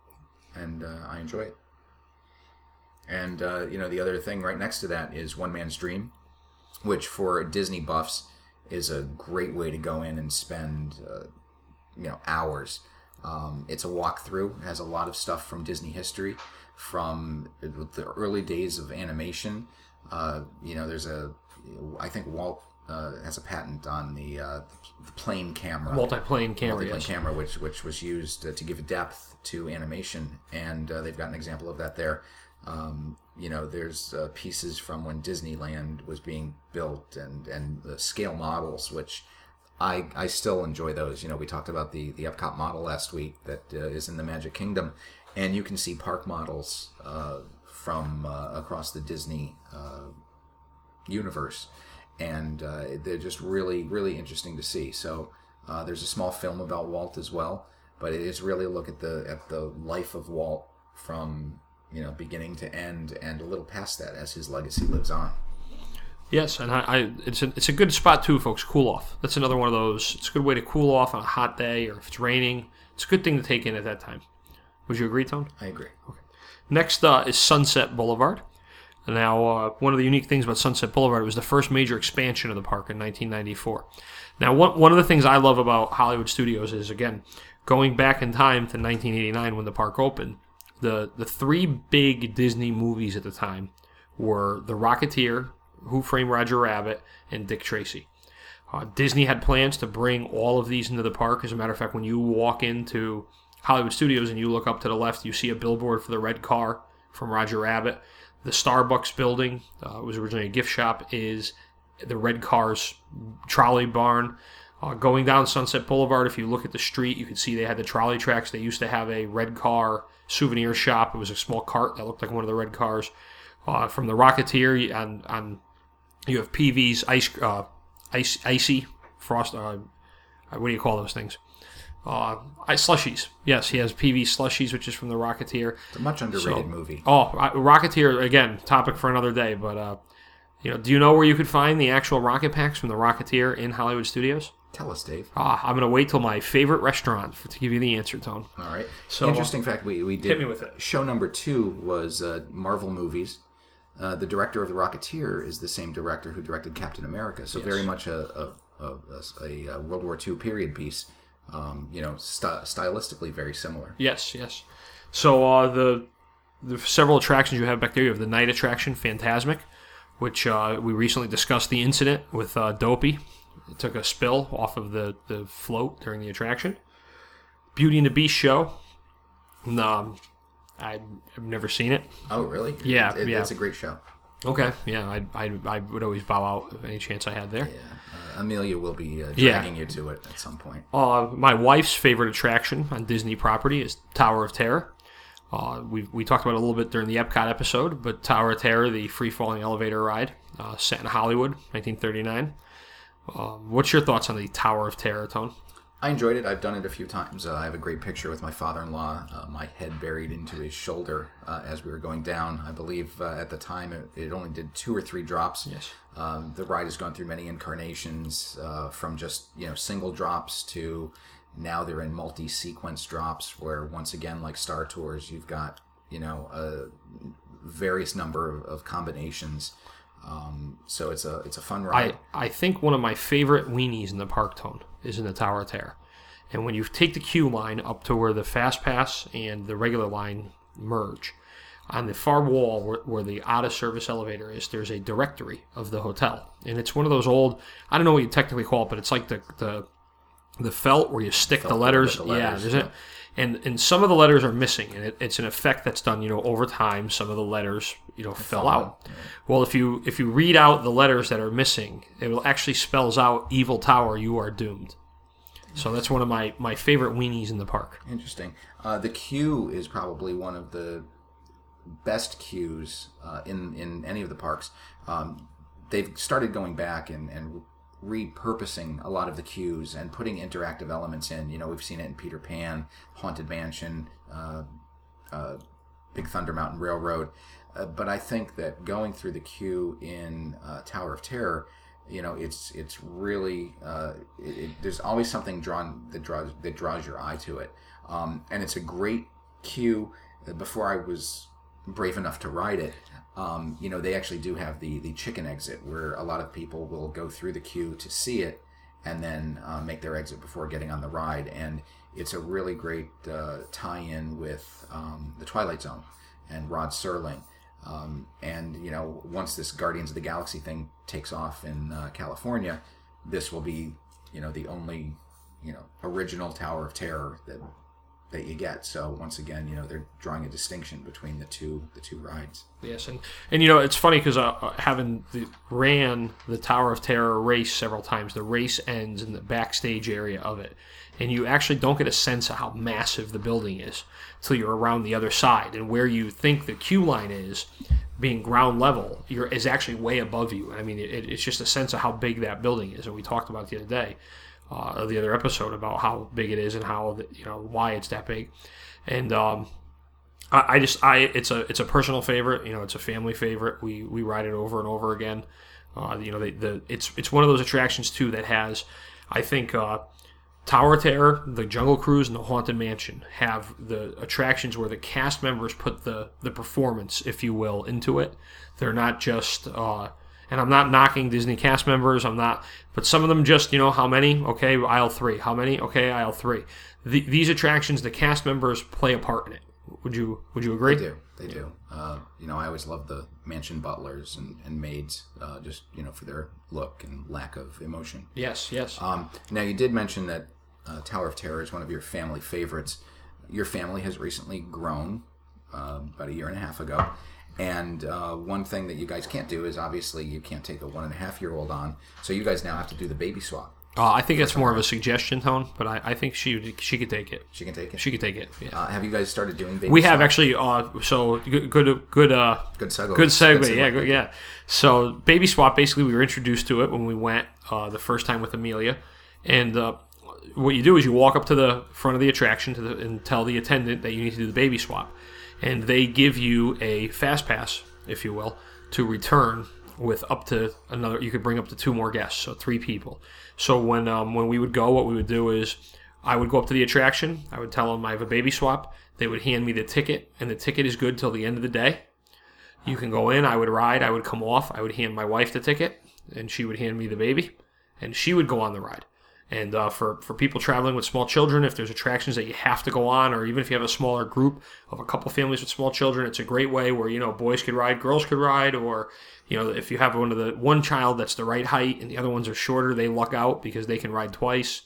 and uh, I enjoy it. And you know, the other thing right next to that is One Man's Dream, which for Disney buffs is a great way to go in and spend you know hours. Um, it's a walkthrough. It has a lot of stuff from Disney history, from the early days of animation. Uh, you know, there's a, I think Walt uh, has a patent on the, uh, the plane camera, Multi-plane camera. multi-plane Yes. camera, which which was used uh, to give depth to animation, and uh, they've got an example of that there. Um, you know, there's uh, pieces from when Disneyland was being built, and and the scale models, which I I still enjoy those. You know, we talked about the the Epcot model last week that uh, is in the Magic Kingdom, and you can see park models uh, from uh, across the Disney uh, universe, and uh, they're just really really interesting to see. So uh, there's a small film about Walt as well, but it is really a look at the at the life of Walt from you know beginning to end and a little past that as his legacy lives on. Yes, and I, I it's a it's a good spot too, folks. Cool off. That's another one of those. It's a good way to cool off on a hot day, or if it's raining. It's a good thing to take in at that time. Would you agree, Tone? I agree. Okay. Next uh, is Sunset Boulevard. Now, uh, one of the unique things about Sunset Boulevard was the first major expansion of the park in 1994. Now, one, one of the things I love about Hollywood Studios is, again, going back in time to 1989 when the park opened, the, the three big Disney movies at the time were The Rocketeer, Who Framed Roger Rabbit, and Dick Tracy. Uh, Disney had plans to bring all of these into the park. As a matter of fact, when you walk into Hollywood Studios and you look up to the left, you see a billboard for the red car from Roger Rabbit. The Starbucks building uh, was originally a gift shop. Is the red car's trolley barn. Uh, going down Sunset Boulevard, if you look at the street, you can see they had the trolley tracks. They used to have a red car souvenir shop. It was a small cart that looked like one of the red cars. Uh, from the Rocketeer on on you have Peevy's ice uh, ice icy frost. Uh, what do you call those things? Uh, ice slushies. Yes, he has PV slushies, which is from the Rocketeer. It's a much underrated So- movie. Oh, Rocketeer again. Topic for another day. But uh, you know, do you know where you could find the actual rocket packs from the Rocketeer in Hollywood Studios? Tell us, Dave. Ah, I'm gonna wait till my favorite restaurant for, to give you the answer, Tone. All right. So- interesting fact. We we did Hit me with it. show number two was uh, Marvel movies. Uh, the director of the Rocketeer is the same director who directed Captain America. So very much a a, a, a, a World War II period piece. Um, you know, st- stylistically very similar. Yes, yes. So uh, the the several attractions you have back there. You have the night attraction, Fantasmic, which uh, we recently discussed the incident with uh, Dopey. It took a spill off of the, the float during the attraction. Beauty and the Beast show. Um, I've never seen it. Oh, really? Yeah, It- yeah. It's a great show. Okay, yeah, I, I, I would always bow out any chance I had there. Yeah. Uh, Amelia will be uh, Yeah. dragging you to it at some point. Uh, my wife's favorite attraction on Disney property is Tower of Terror. Uh, we, we talked about it a little bit during the Epcot episode, but Tower of Terror, the free falling elevator ride, uh, set in Hollywood, 1939. Um, what's your thoughts on the Tower of Terror, Tone? I enjoyed it. I've done it a few times. Uh, I have a great picture with my father-in-law, uh, my head buried into his shoulder uh, as we were going down. I believe uh, at the time it, it only did two or three drops. Yes. Um, the ride has gone through many incarnations, uh, from just you know single drops to now they're in multi-sequence drops, where once again, like Star Tours, you've got you know a various number of, of combinations. Um, so it's a it's a fun ride. I, I think one of my favorite weenies in the park, Tone, is in the Tower of Terror. And when you take the queue line up to where the Fast Pass and the regular line merge, on the far wall where, where the out of service elevator is, there's a directory of the hotel. And it's one of those old, I don't know what you technically call it, but it's like the, the, the felt where you stick the letters. the Yeah, letters, yeah. it. And, and some of the letters are missing, and it, it's an effect that's done, you know, over time. Some of the letters, you know, fell out. Well, if you if you read out the letters that are missing, it will actually spells out "Evil Tower, you are doomed." So that's one of my my favorite weenies in the park. Interesting. Uh, the queue is probably one of the best queues uh, in in any of the parks. Um, they've started going back and, and repurposing a lot of the queues and putting interactive elements in. You know, we've seen it in Peter Pan, Haunted Mansion, uh, uh, Big Thunder Mountain Railroad. Uh, but I think that going through the queue in uh, Tower of Terror, you know, it's it's really uh, it, it, there's always something drawn that draws that draws your eye to it, um, and it's a great queue. Uh, Before I was brave enough to ride it, um, you know, they actually do have the the chicken exit where a lot of people will go through the queue to see it and then uh, make their exit before getting on the ride, and it's a really great uh, tie-in with um, the Twilight Zone and Rod Serling. Um, and you know, once this Guardians of the Galaxy thing takes off in uh, California, this will be you know the only you know original Tower of Terror that that you get. So once again, you know, they're drawing a distinction between the two the two rides. Yes, and and you know it's funny because uh, uh, having the, ran the Tower of Terror race several times, the race ends in the backstage area of it, and you actually don't get a sense of how massive the building is until you're around the other side, and where you think the queue line is, being ground level, you're is actually way above you. I mean, it, it's just a sense of how big that building is, and we talked about the other day. Uh, the other episode about how big it is and how the, you know why it's that big, and um, I, I just I it's a it's a personal favorite. You know, it's a family favorite. We we ride it over and over again. Uh, you know, the, the it's it's one of those attractions too that has, I think, uh, Tower Terror, the Jungle Cruise, and the Haunted Mansion have the attractions where the cast members put the the performance, if you will, into it. They're not just. Uh, and I'm not knocking Disney cast members. I'm not, but some of them just, you know, how many? Okay, aisle three. How many? Okay, aisle three. The, these attractions, the cast members play a part in it. Would you Would you agree? They do, they do. Uh, you know, I always love the mansion butlers and, and maids, uh, just you know, for their look and lack of emotion. Yes, yes. Um, now, you did mention that uh, Tower of Terror is one of your family favorites. Your family has recently grown uh, about a year and a half ago. And uh, one thing that you guys can't do is obviously you can't take a one and a half year old on. So you guys now have to do the baby swap. Uh, I think it's more of a suggestion tone, but I, I think she she could take it. She can take it. She could take it. Yeah. uh, have you guys started doing baby we have swap? actually. Uh, so good, good, good. Uh, Good segue. Good segue, Good yeah, good, yeah. So baby swap, basically, we were introduced to it when we went uh, the first time with Amelia, and uh, what you do is you walk up to the front of the attraction to the, and tell the attendant that you need to do the baby swap, and they give you a fast pass, if you will, to return with up to another. You could bring up to two more guests, so three people. So when um, when we would go, what we would do is I would go up to the attraction. I would tell them I have a baby swap. They would hand me the ticket, and the ticket is good till the end of the day. You can go in, I would ride, I would come off, I would hand my wife the ticket, and she would hand me the baby, and she would go on the ride. And uh, for, for people traveling with small children, if there's attractions that you have to go on, or even if you have a smaller group of a couple families with small children, it's a great way where, you know, boys could ride, girls could ride, or, you know, if you have one of the one child that's the right height and the other ones are shorter, they luck out because they can ride twice.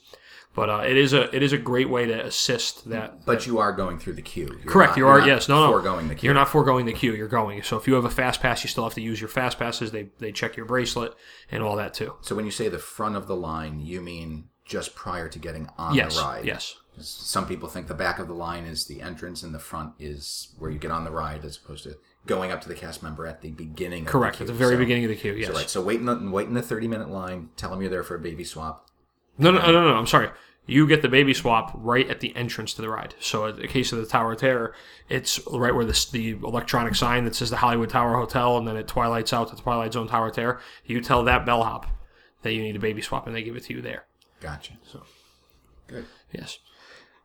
But uh, it is a it is a great way to assist that. But you are going through the queue. You're Correct, not- you you're are. Yes, no, no. Foregoing the queue. You're not foregoing the queue. You're going. So if you have a fast pass, you still have to use your fast passes. They they check your bracelet and all that too. So when you say the front of the line, you mean just prior to getting on Yes. the ride. Yes. Some people think the back of the line is the entrance, and the front is where you get on the ride, as opposed to going up to the cast member at the beginning. Of the. Correct. At the the very So- beginning of the queue. Yes. So, right. So wait in the wait in the thirty minute line. Tell them you're there for a baby swap. No, no, no, no, no. I'm sorry. You get the baby swap right at the entrance to the ride. So in the case of the Tower of Terror, it's right where the, the electronic sign that says the Hollywood Tower Hotel, and then it twilights out to Twilight Zone Tower of Terror. You tell that bellhop that you need a baby swap, and they give it to you there. Gotcha. So good. Yes.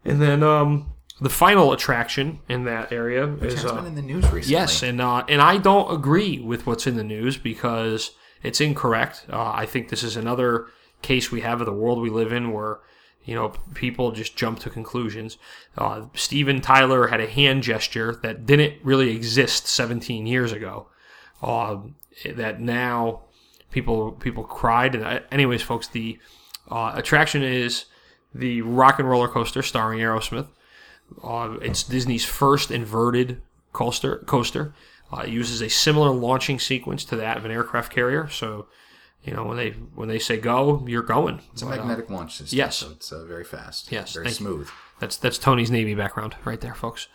And then um, the final attraction in that area Which is has uh, been in the news recently. Yes, and uh, and I don't agree with what's in the news because it's incorrect. Uh, I think this is another case we have of the world we live in where you know people just jump to conclusions. Uh, Steven Tyler had a hand gesture that didn't really exist 17 years ago. Uh, that now people people cried. And uh, anyways, folks, the uh, attraction is the Rock and Roller Coaster starring Aerosmith. Uh, it's Disney's first inverted coaster. Coaster uh, it uses a similar launching sequence to that of an aircraft carrier. So, you know, when they when they say go, you're going. It's a magnetic launch system. yes. So it's uh, very fast. Yes, Very you. smooth. That's that's Tony's Navy background right there, folks.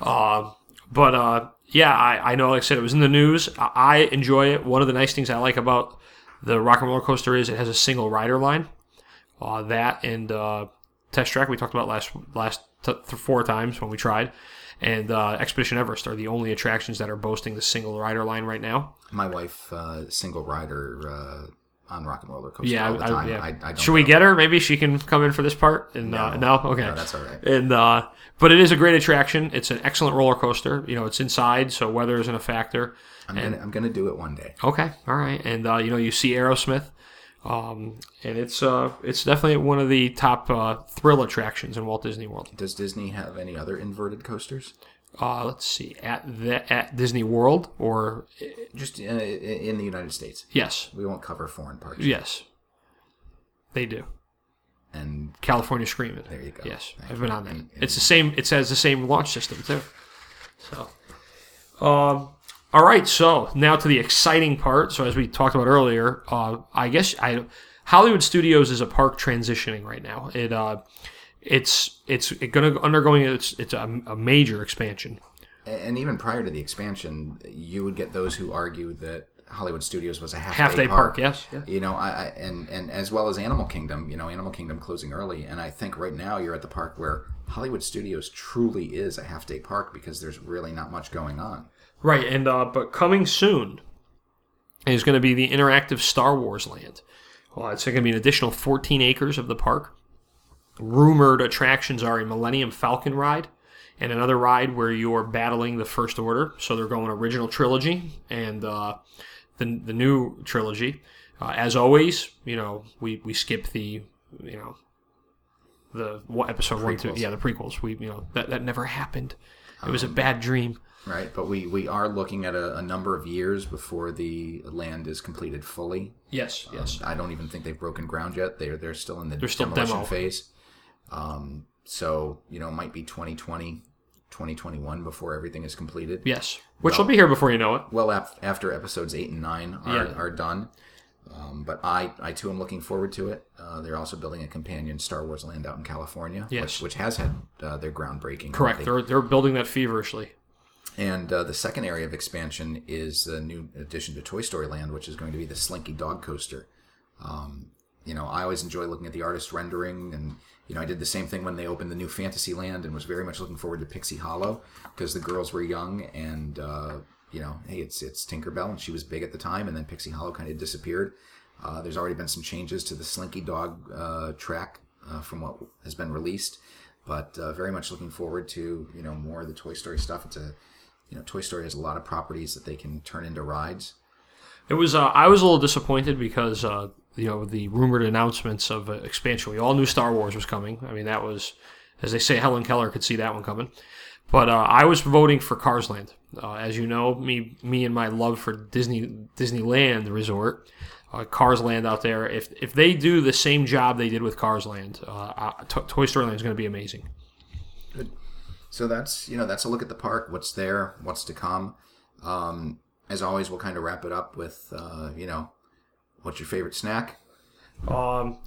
Uh, but uh, yeah, I, I know. Like I said, it was in the news. I, I enjoy it. One of the nice things I like about the Rock and Roller Coaster is it has a single rider line. Uh, that and uh, Test Track we talked about last last t- th- four times when we tried, and uh, Expedition Everest are the only attractions that are boasting the single rider line right now. My wife, uh, single rider uh, on Rock and Roller Coaster Yeah, all the I- yeah. I, I don't Should we get her? Maybe she can come in for this part. And uh, no, okay, No, that's all right. And uh, but it is a great attraction. It's an excellent roller coaster. You know, it's inside, so weather isn't a factor. I'm gonna I'm gonna do it one day. Okay, all right, and uh, you know, you see Aerosmith, um, and it's uh, it's definitely one of the top uh, thrill attractions in Walt Disney World. Does Disney have any other inverted coasters? Uh, let's see, at the at Disney World, or Just uh, in the United States. yes, We won't cover foreign parks. yes, they do. And California Screaming. There you go. Yes, Thank I've been on that. It's the same. It has the same launch system too. So, um, all right. So now to the exciting part. So as we talked about earlier, uh, I guess I Hollywood Studios is a park transitioning right now. It uh, it's it's going to undergoing it's it's a, a major expansion. and even prior to the expansion, you would get those who argue that Hollywood Studios was a half, Half day park, yes. Yeah. You know, I, I and and as well as Animal Kingdom. You know, Animal Kingdom closing early, and I think right now you're at the park where Hollywood Studios truly is a half day park because there's really not much going on. Right, and uh, but coming soon is going to be the interactive Star Wars land. Well, it's going to be an additional 14 acres of the park. Rumored attractions are a Millennium Falcon ride and another ride where you're battling the First Order. So they're going original trilogy and uh, the the new trilogy. Uh, as always, you know we, we skip the you know the what episode one two Prequels. yeah the prequels we you know that that never happened. It was a bad dream. Right, but we, we are looking at a, a number of years before the land is completed fully. Yes, yes. I don't even think they've broken ground yet. They're they're still in the They're still demolition demo. phase. Um, so you know, it might be 2020, 2021 before everything is completed. Yes, which will be here before you know it. Well, af- after episodes eight and nine are, Yeah. are done. Um, but I, I too am looking forward to it. Uh, they're also building a companion Star Wars land out in California, Yes. which, which has had uh, their groundbreaking. Correct. They- They're they're building that feverishly. and uh, the second area of expansion is the new addition to Toy Story Land, which is going to be the Slinky Dog Coaster. Um, you know, I always enjoy looking at the artist rendering, and you know, I did the same thing when they opened the new Fantasyland, and was very much looking forward to Pixie Hollow because the girls were young, and uh, you know, hey, it's it's Tinkerbell, and she was big at the time, and then Pixie Hollow kind of disappeared. Uh, there's already been some changes to the Slinky Dog uh, track uh, from what has been released, but uh, very much looking forward to you know more of the Toy Story stuff. It's a you know Toy Story has a lot of properties that they can turn into rides. It was. Uh, I was a little disappointed because uh, you know the rumored announcements of uh, expansion. We all knew Star Wars was coming. I mean, that was, as they say, Helen Keller could see that one coming. But uh, I was voting for Cars Land. Uh, as you know, me, me, and my love for Disney Disneyland Resort, uh, Cars Land out there. If if they do the same job they did with Cars Land, to- Toy Story Land is going to be amazing. So that's you know that's a look at the park. What's there? What's to come? Um, as always, we'll kind of wrap it up with uh, you know what's your favorite snack? Um,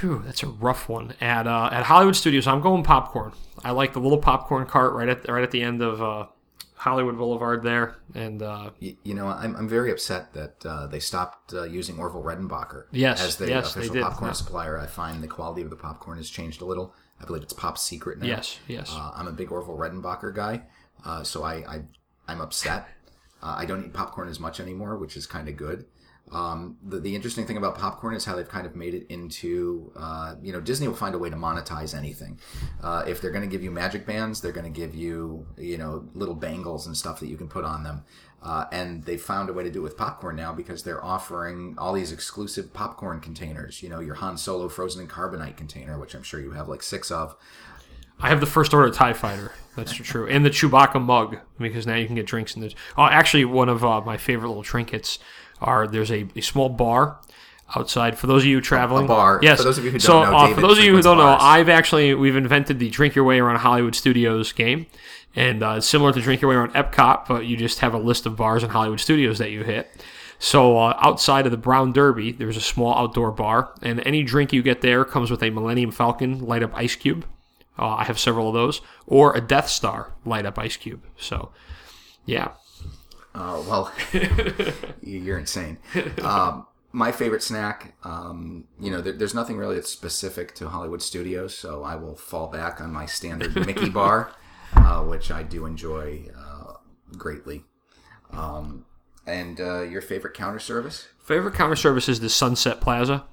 whew, that's a rough one. At uh, at Hollywood Studios, I'm going popcorn. I like the little popcorn cart right at right at the end of uh, Hollywood Boulevard there, and uh, You, you know, I'm, I'm very upset that uh, they stopped uh, using Orville Redenbacher Yes, as the yes, official did, popcorn yeah. supplier. I find the quality of the popcorn has changed a little. I believe it's Pop Secret now. yes, yes. Uh, I'm a big Orville Redenbacher guy, uh, so I, I I'm upset. Uh, I don't eat popcorn as much anymore, which is kind of good. Um, the, the interesting thing about popcorn is how they've kind of made it into, uh, you know, Disney will find a way to monetize anything. Uh, if they're going to give you magic bands, they're going to give you, you know, little bangles and stuff that you can put on them. Uh, and they found a way to do it with popcorn now because they're offering all these exclusive popcorn containers. You know, your Han Solo frozen in carbonite container, which I'm sure you have like six of. I have the first order Tie Fighter. That's true, and the Chewbacca mug because now you can get drinks in this. Oh, actually, one of uh, my favorite little trinkets are there's a, a small bar outside for those of you traveling. bar. Yes. For those of you who so, don't know, uh, for those of you who don't know. I've actually we've invented the Drink Your Way Around Hollywood Studios game, and uh, it's similar to Drink Your Way Around Epcot, but you just have a list of bars in Hollywood Studios that you hit. So uh, outside of the Brown Derby, there's a small outdoor bar, and any drink you get there comes with a Millennium Falcon light up ice cube. Uh, I have several of those, or a Death Star light up ice cube. So, yeah, Uh, well, you're insane. Um, my favorite snack, um, you know, there, there's nothing really that's specific to Hollywood Studios, so I will fall back on my standard Mickey bar, uh, which I do enjoy uh, greatly. Um, and uh, your favorite counter service? favorite counter service is the Sunset Plaza.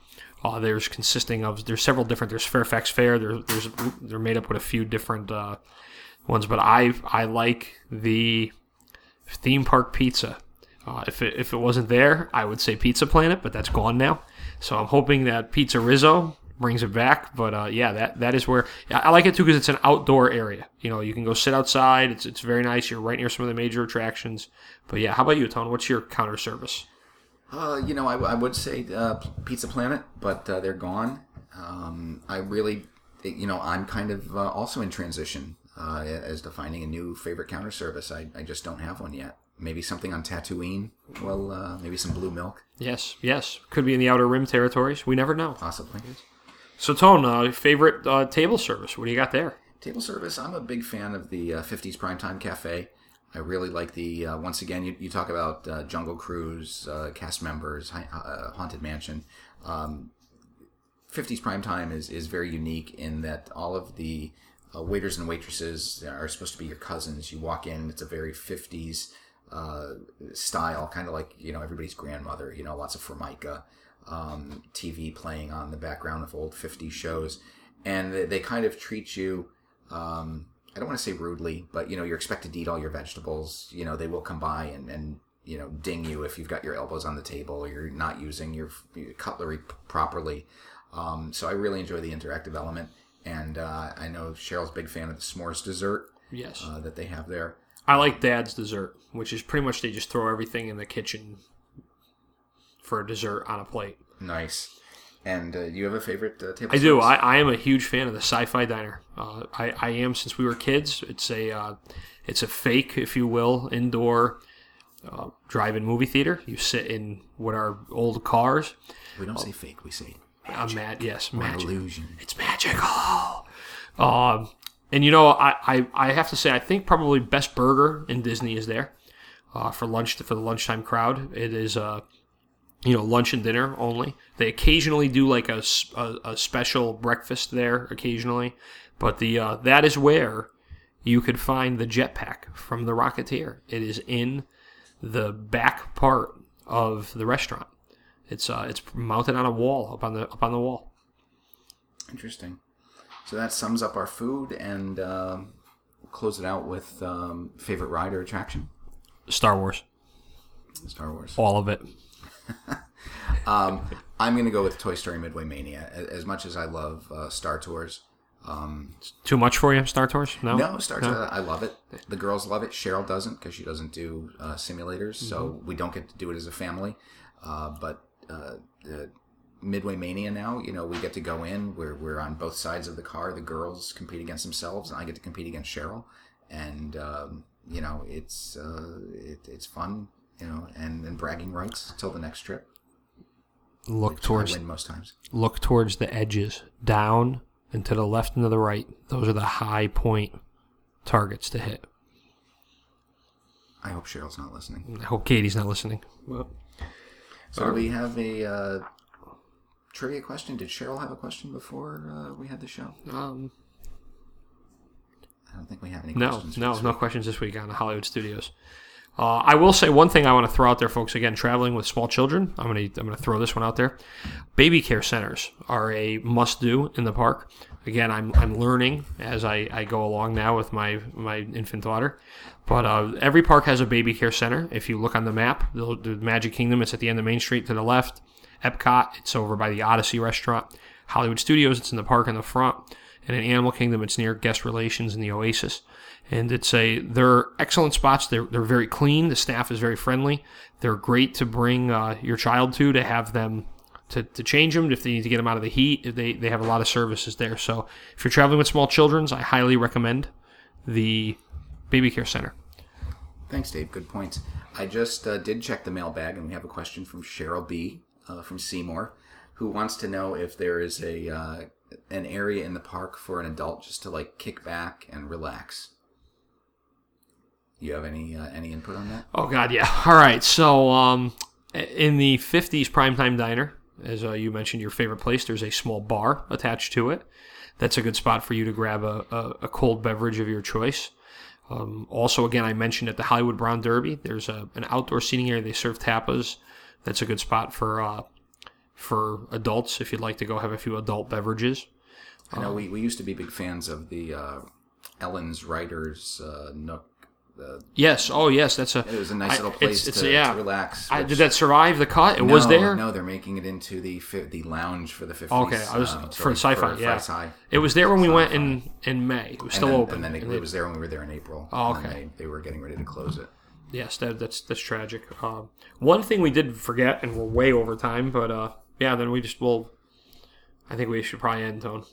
Uh, there's consisting of there's several different. There's Fairfax Fare. There's there's they're made up with a few different uh, ones, but I I like the theme park pizza. Uh, if it if it wasn't there, I would say Pizza Planet, but that's gone now. So I'm hoping that PizzeRizzo brings it back. But uh, yeah, that that is where I like it too because it's an outdoor area. You know, you can go sit outside. It's it's very nice. You're right near some of the major attractions. But yeah, how about you, Tone? What's your counter service? Uh, you know, I, I would say uh, Pizza Planet, but uh, they're gone. Um, I really, you know, I'm kind of uh, also in transition uh, as to finding a new favorite counter service. I, I just don't have one yet. Maybe something on Tatooine. Well, uh, maybe some blue milk, Yes, yes. Could be in the Outer Rim territories. We never know. possibly. So, Tone, uh, favorite uh, table service? What do you got there? Table service. I'm a big fan of the uh, 50s Primetime Cafe. I really like the. Uh, once again, you, you talk about uh, Jungle Cruise uh, cast members, uh, Haunted Mansion. Um, 50s Primetime is is very unique in that all of the uh, waiters and waitresses are supposed to be your cousins. You walk in, it's a very 50s uh, style, kind of like you know everybody's grandmother. You know, lots of Formica, um, TV playing on the background of old 50s shows, and they, they kind of treat you. Um, I don't want to say rudely, but you know you're expected to eat all your vegetables. You know they will come by and, and you know ding you if you've got your elbows on the table or you're not using your, your cutlery p- properly. Um, so I really enjoy the interactive element, and uh, I know Cheryl's a big fan of the s'mores dessert Yes. uh, that they have there. I like Dad's dessert, which is pretty much they just throw everything in the kitchen for a dessert on a plate. Nice. And uh, you have a favorite uh, table? I do. I, I am a huge fan of the Sci-Fi Diner. Uh, I, I am since we were kids. It's a uh, it's a fake, if you will, indoor uh, drive-in movie theater. You sit in what are old cars. we don't say fake. We say A mad, yes, magic. illusion. It's magical. Um, and you know, I, I, I have to say, I think probably best burger in Disney is there uh, for lunch for the lunchtime crowd. It is, uh, you know, lunch and dinner only. They occasionally do like a a special breakfast there occasionally, but the uh, that is where you could find the jetpack from the Rocketeer. It is in the back part of the restaurant. It's uh, it's mounted on a wall up on the up on the wall. Interesting. So that sums up our food, and um, we'll close it out with um, favorite ride or attraction. Star Wars. Star Wars. All of it. Um, I'm going to go with Toy Story Midway Mania. As much as I love uh, Star Tours, Too much for you, Star Tours? No. no, Star Tours, I love it. The girls love it. Cheryl doesn't because she doesn't do uh, simulators, so we don't get to do it as a family. Uh, but uh, the Midway Mania now, you know, we get to go in. We're we're on both sides of the car. The girls compete against themselves, and I get to compete against Cheryl. And um, you know, it's uh, it, it's fun. You know, and, and bragging rights till the next trip. Look which I towards win most times. look towards the edges, down and to the left and to the right. Those are the high point targets to hit. I hope Cheryl's not listening. I hope Katie's not listening. So do we have a uh, trivia question? Did Cheryl have a question before uh, we had the show? Um, I don't think we have any no, questions. no, no questions this week on the Hollywood Studios. Uh, I will say one thing I want to throw out there, folks. Again, traveling with small children, I'm gonna I'm gonna throw this one out there. Baby care centers are a must do in the park. Again, I'm I'm learning as I, I go along now with my my infant daughter. But uh, every park has a baby care center. If you look on the map, the, the Magic Kingdom, it's at the end of Main Street to the left. Epcot, it's over by the Odyssey restaurant. Hollywood Studios, it's in the park in the front. And in Animal Kingdom, it's near Guest Relations in the Oasis. And it's a they're excellent spots. They're they're very clean. The staff is very friendly. They're great to bring uh, your child to to have them to, to change them if they need to get them out of the heat. They they have a lot of services there. So if you're traveling with small children, I highly recommend the baby care center. Thanks, Dave. Good points. I just uh, did check the mailbag, and we have a question from Cheryl B. Uh, from Seymour, who wants to know if there is a uh, an area in the park for an adult just to like kick back and relax. You have any uh, any input on that? Oh God, yeah. All right. So um, in the '50s primetime diner, as uh, you mentioned, your favorite place, there's a small bar attached to it. That's a good spot for you to grab a, a, a cold beverage of your choice. Um, also, again, I mentioned at the Hollywood Brown Derby, there's a, an outdoor seating area. They serve tapas. That's a good spot for uh, for adults if you'd like to go have a few adult beverages. I know we, we used to be big fans of the uh, Ellen's Writers uh, Nook. Uh, Yes. Oh, yes. That's a. it was a nice I- little place it's- it's- to, yeah. to relax. I, did that survive the cut? It was there. No, they're making it into the the lounge for the fifties. Okay, I was for sci-fi. yeah, Sci-fi. it was there when we went in in May. It was still then, open. And then it, And it was there when we were there in April. Oh, okay. They, they were getting ready to close it. yes, that, that's that's tragic. Um, one thing we did forget, and we're way over time, but uh, yeah, then we just will. I think we should probably end tone.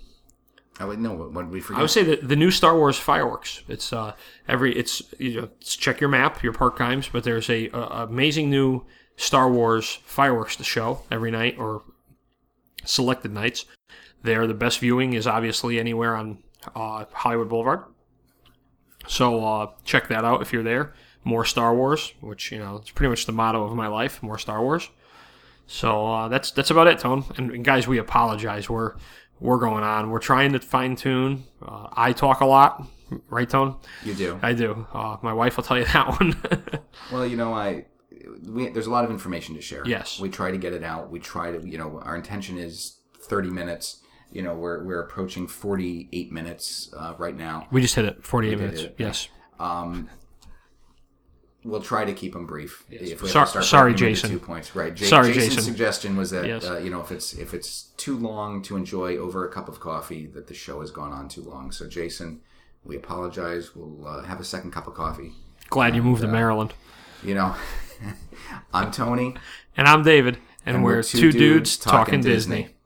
Oh wait, no, what, we forget? I would say that the new Star Wars fireworks. It's uh every it's you know it's check your map, your park times, but there's a, a amazing new Star Wars fireworks to show every night or selected nights. There, the best viewing is obviously anywhere on uh, Hollywood Boulevard. So uh, check that out if you're there. More Star Wars, which you know it's pretty much the motto of my life. More Star Wars. So uh, that's that's about it, Tone. And, and guys, we apologize. We're we're going on. We're trying to fine tune. Uh, I talk a lot, right, Tone? you do. I do. Uh, my wife will tell you that one. Well, you know, I we, there's a lot of information to share. Yes. we try to get it out. We try to, you know, our intention is 30 minutes. You know, we're we're approaching 48 minutes uh, right now. we just hit it. Forty-eight did minutes. it. Yes. We'll try to keep them brief. If we Sor- start sorry, breaking them into Jason. Two points, right? Ja- Sorry, Jason's Jason. suggestion was that Yes. uh, you know if it's if it's too long to enjoy over a cup of coffee, that the show has gone on too long. So, Jason, we apologize. We'll uh, have a second cup of coffee. Glad you moved to Maryland. You know, I'm Tony. And I'm David, and, we're, two, dudes talking, Disney.